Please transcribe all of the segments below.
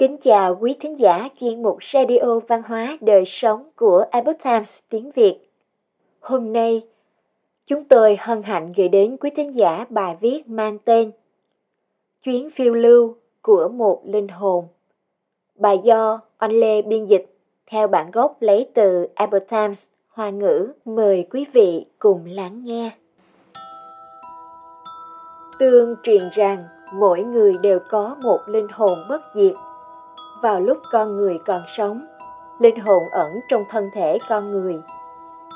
Kính chào quý thính giả chuyên mục Radio Văn hóa Đời Sống của Epoch Times tiếng Việt. Hôm nay, chúng tôi hân hạnh gửi đến quý thính giả bài viết mang tên Chuyến phiêu lưu của một linh hồn. Bài do Anh Lê biên dịch theo bản gốc lấy từ Epoch Times Hoa ngữ. Mời quý vị cùng lắng nghe. Tương truyền rằng mỗi người đều có một linh hồn bất diệt vào lúc con người còn sống. Linh hồn ẩn trong thân thể con người.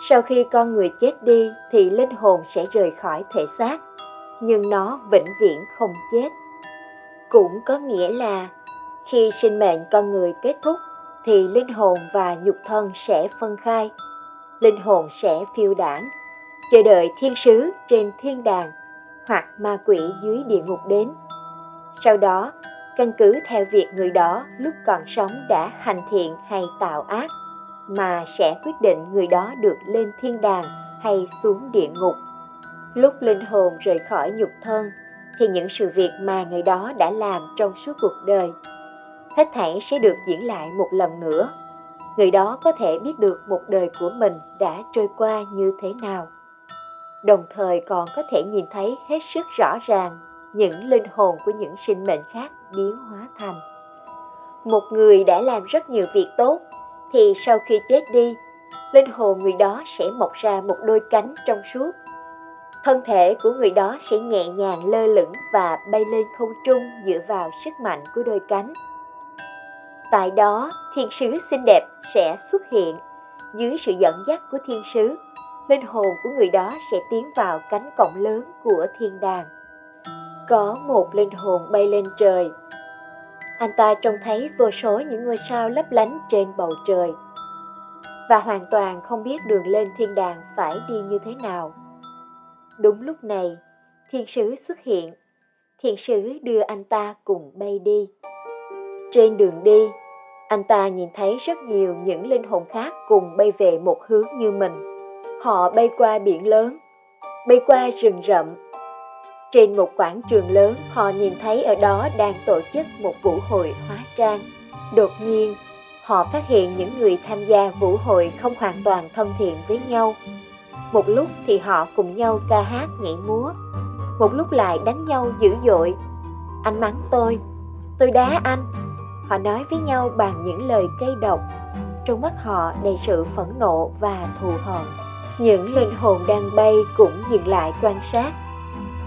Sau khi con người chết đi thì linh hồn sẽ rời khỏi thể xác, nhưng nó vĩnh viễn không chết. Cũng có nghĩa là, khi sinh mệnh con người kết thúc thì linh hồn và nhục thân sẽ phân khai. Linh hồn sẽ phiêu đảng chờ đợi thiên sứ trên thiên đàng hoặc ma quỷ dưới địa ngục đến. Sau đó căn cứ theo việc người đó lúc còn sống đã hành thiện hay tạo ác, mà sẽ quyết định người đó được lên thiên đàng hay xuống địa ngục. Lúc linh hồn rời khỏi nhục thân, thì những sự việc mà người đó đã làm trong suốt cuộc đời, hết thảy sẽ được diễn lại một lần nữa. Người đó có thể biết được một đời của mình đã trôi qua như thế nào. Đồng thời còn có thể nhìn thấy hết sức rõ ràng những linh hồn của những sinh mệnh khác biến hóa thành. Một người đã làm rất nhiều việc tốt, thì sau khi chết đi, linh hồn người đó sẽ mọc ra một đôi cánh trong suốt. Thân thể của người đó sẽ nhẹ nhàng lơ lửng và bay lên không trung dựa vào sức mạnh của đôi cánh. Tại đó, thiên sứ xinh đẹp sẽ xuất hiện. Dưới sự dẫn dắt của thiên sứ, linh hồn của người đó sẽ tiến vào cánh cổng lớn của thiên đàng có một linh hồn bay lên trời. Anh ta trông thấy vô số những ngôi sao lấp lánh trên bầu trời và hoàn toàn không biết đường lên thiên đàng phải đi như thế nào. Đúng lúc này, thiên sứ xuất hiện. Thiên sứ đưa anh ta cùng bay đi. Trên đường đi, anh ta nhìn thấy rất nhiều những linh hồn khác cùng bay về một hướng như mình. Họ bay qua biển lớn, bay qua rừng rậm trên một quảng trường lớn, họ nhìn thấy ở đó đang tổ chức một vũ hội hóa trang. Đột nhiên, họ phát hiện những người tham gia vũ hội không hoàn toàn thân thiện với nhau. Một lúc thì họ cùng nhau ca hát nhảy múa, một lúc lại đánh nhau dữ dội. Anh mắng tôi, tôi đá anh. Họ nói với nhau bằng những lời cây độc. Trong mắt họ đầy sự phẫn nộ và thù hận. Những linh hồn đang bay cũng dừng lại quan sát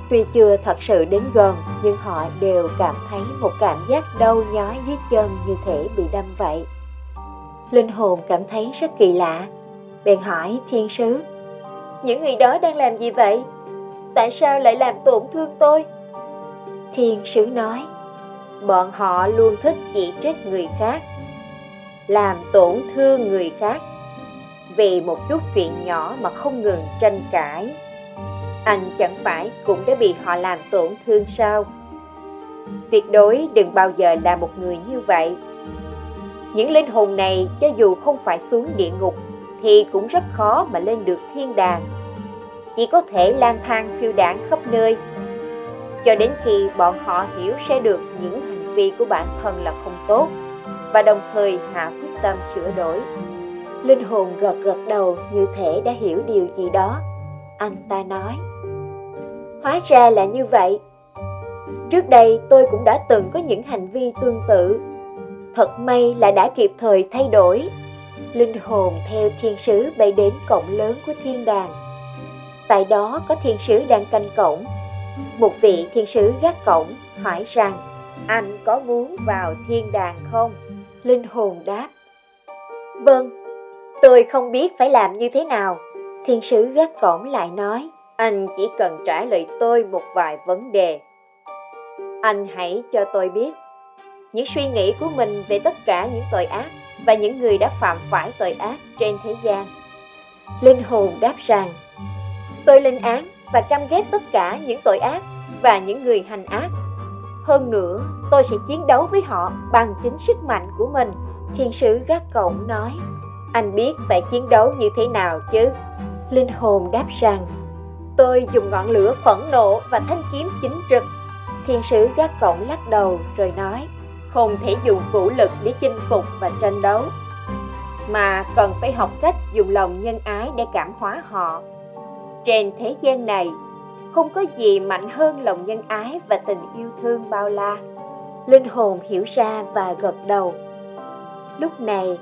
Tuy chưa thật sự đến gần, nhưng họ đều cảm thấy một cảm giác đau nhói dưới chân như thể bị đâm vậy. Linh hồn cảm thấy rất kỳ lạ, bèn hỏi thiên sứ, những người đó đang làm gì vậy? Tại sao lại làm tổn thương tôi? Thiên sứ nói, bọn họ luôn thích chỉ trích người khác, làm tổn thương người khác vì một chút chuyện nhỏ mà không ngừng tranh cãi anh chẳng phải cũng đã bị họ làm tổn thương sao? Tuyệt đối đừng bao giờ là một người như vậy. Những linh hồn này cho dù không phải xuống địa ngục thì cũng rất khó mà lên được thiên đàng. Chỉ có thể lang thang phiêu đảng khắp nơi. Cho đến khi bọn họ hiểu sẽ được những hành vi của bản thân là không tốt và đồng thời hạ quyết tâm sửa đổi. Linh hồn gật gật đầu như thể đã hiểu điều gì đó anh ta nói. Hóa ra là như vậy. Trước đây tôi cũng đã từng có những hành vi tương tự. Thật may là đã kịp thời thay đổi. Linh hồn theo thiên sứ bay đến cổng lớn của thiên đàng. Tại đó có thiên sứ đang canh cổng. Một vị thiên sứ gác cổng, hỏi rằng, anh có muốn vào thiên đàng không? Linh hồn đáp. Vâng tôi không biết phải làm như thế nào thiên sứ gác cổng lại nói, anh chỉ cần trả lời tôi một vài vấn đề. Anh hãy cho tôi biết những suy nghĩ của mình về tất cả những tội ác và những người đã phạm phải tội ác trên thế gian. Linh hồn đáp rằng, tôi lên án và căm ghét tất cả những tội ác và những người hành ác. Hơn nữa, tôi sẽ chiến đấu với họ bằng chính sức mạnh của mình. Thiên sứ gác cổng nói, anh biết phải chiến đấu như thế nào chứ? Linh hồn đáp rằng Tôi dùng ngọn lửa phẫn nộ và thanh kiếm chính trực. Thiên sứ gác cổng lắc đầu rồi nói, không thể dùng vũ lực để chinh phục và tranh đấu mà cần phải học cách dùng lòng nhân ái để cảm hóa họ. Trên thế gian này không có gì mạnh hơn lòng nhân ái và tình yêu thương bao la. Linh hồn hiểu ra và gật đầu. Lúc này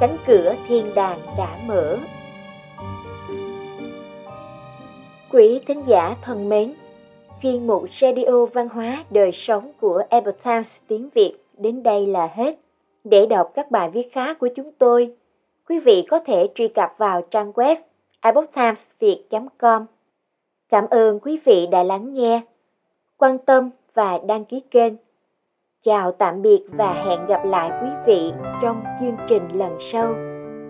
cánh cửa thiên đàng đã mở quý thính giả thân mến chuyên mục radio văn hóa đời sống của Epoch Times tiếng Việt đến đây là hết. Để đọc các bài viết khác của chúng tôi, quý vị có thể truy cập vào trang web epochtimesviet.com. Cảm ơn quý vị đã lắng nghe, quan tâm và đăng ký kênh. Chào tạm biệt và hẹn gặp lại quý vị trong chương trình lần sau.